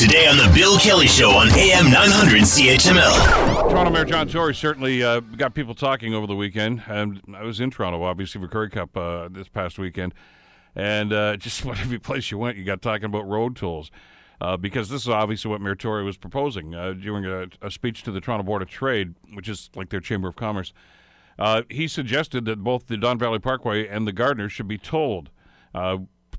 Today on The Bill Kelly Show on AM 900 CHML. Toronto Mayor John Tory certainly uh, got people talking over the weekend. And I was in Toronto, obviously, for Grey Cup uh, this past weekend. And uh, just about every place you went, you got talking about road tolls. Uh, because this is obviously what Mayor Tory was proposing uh, during a, a, speech to the Toronto Board of Trade, which is like their Chamber of Commerce. Uh, he suggested that both the Don Valley Parkway and the Gardiner should be tolled.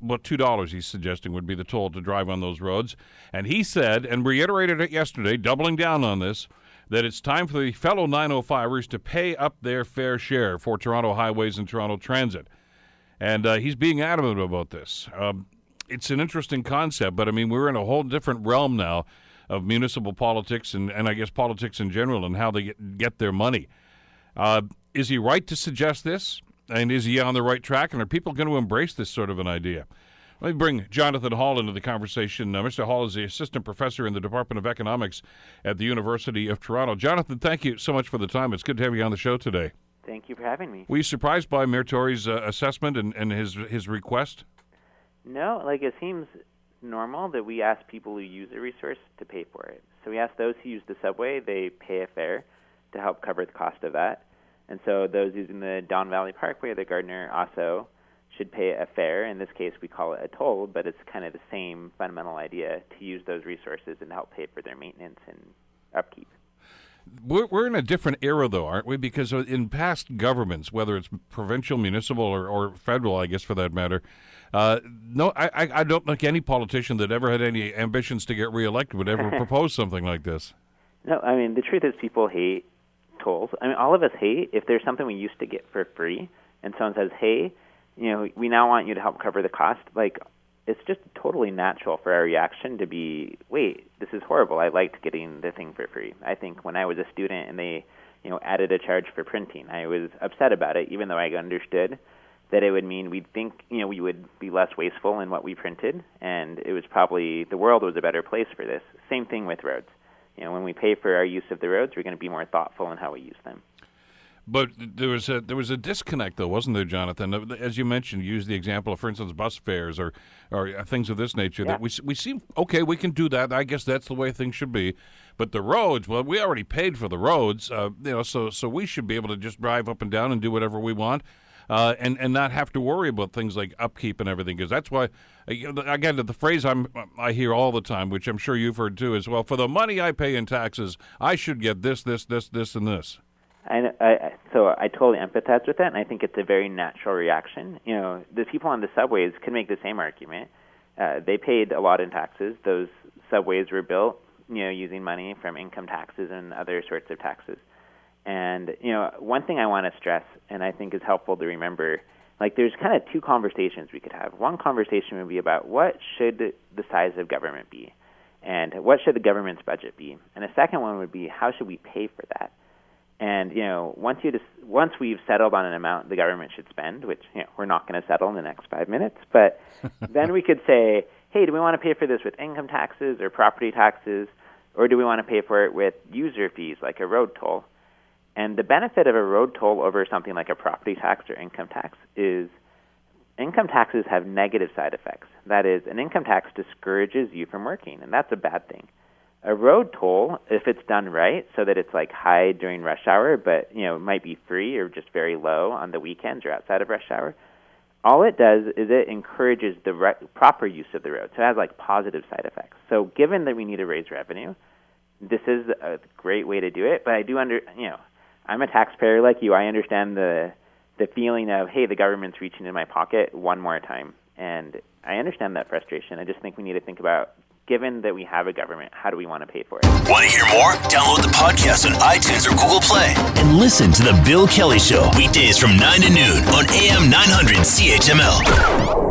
About two dollars he's suggesting would be the toll to drive on those roads. And he said, and reiterated it yesterday, doubling down on this, that it's time for the fellow 905ers to pay up their fair share for Toronto highways and Toronto transit. And uh, he's being adamant about this. Um, it's an interesting concept, but I mean, we're in a whole different realm now of municipal politics and, and I guess politics in general and how they get, get their money. Uh, is he right to suggest this? And is he on the right track? And are people going to embrace this sort of an idea? Let me bring Jonathan Hall into the conversation. Uh, Mr. Hall is the assistant professor in the Department of Economics at the University of Toronto. Jonathan, thank you so much for the time. It's good to have you on the show today. Thank you for having me. Were you surprised by Mayor Tory's uh, assessment and, and his his request? No, like it seems normal that we ask people who use a resource to pay for it. So we ask those who use the subway, they pay a fare to help cover the cost of that. And so those using the Don Valley Parkway or the Gardiner also should pay a fare. In this case, we call it a toll, but it's kind of the same fundamental idea to use those resources and help pay for their maintenance and upkeep. We're, we're in a different era, though, aren't we? Because in past governments, whether it's provincial, municipal, or, or federal, I guess for that matter, uh, no, I, I don't think any politician that ever had any ambitions to get reelected would ever propose something like this. No, I mean the truth is people hate tolls. I mean, all of us hate if there's something we used to get for free, and someone says, "Hey, you know, we now want you to help cover the cost." Like, it's just totally natural for our reaction to be, "Wait, this is horrible. I liked getting the thing for free." I think when I was a student and they, you know, added a charge for printing, I was upset about it, even though I understood that it would mean we'd think, you know, we would be less wasteful in what we printed, and it was probably the world was a better place for this. Same thing with roads you know, when we pay for our use of the roads, we're going to be more thoughtful in how we use them. But there was a there was a disconnect, though, wasn't there, Jonathan? As you mentioned, use the example of, for instance, bus fares or or things of this nature. Yeah. That we we seem okay, we can do that. I guess that's the way things should be. But the roads, well, we already paid for the roads, uh, you know, so so we should be able to just drive up and down and do whatever we want uh, and and not have to worry about things like upkeep and everything. Because that's why, again, the phrase I'm I hear all the time, which I'm sure you've heard too, is well, for the money I pay in taxes, I should get this, this, this, this, and this. I, I, so I totally empathize with that, and I think it's a very natural reaction. You know, the people on the subways can make the same argument. Uh, they paid a lot in taxes. Those subways were built, you know, using money from income taxes and other sorts of taxes. And you know, one thing I want to stress, and I think is helpful to remember, like there's kind of two conversations we could have. One conversation would be about what should the size of government be, and what should the government's budget be, and a second one would be how should we pay for that. And you know, once you just, once we've settled on an amount the government should spend, which you know, we're not going to settle in the next five minutes, but then we could say, hey, do we want to pay for this with income taxes or property taxes, or do we want to pay for it with user fees like a road toll? And the benefit of a road toll over something like a property tax or income tax is income taxes have negative side effects. That is, an income tax discourages you from working, and that's a bad thing. A road toll, if it's done right, so that it's like high during rush hour, but you know it might be free or just very low on the weekends or outside of rush hour. All it does is it encourages the re- proper use of the road, so it has like positive side effects. So, given that we need to raise revenue, this is a great way to do it. But I do under you know I'm a taxpayer like you. I understand the the feeling of hey, the government's reaching in my pocket one more time, and I understand that frustration. I just think we need to think about given that we have a government, how do we want to pay for it? Want to hear more? Download the podcast on iTunes or Google Play and listen to The Bill Kelly Show weekdays from 9 to noon on AM 900 CHML.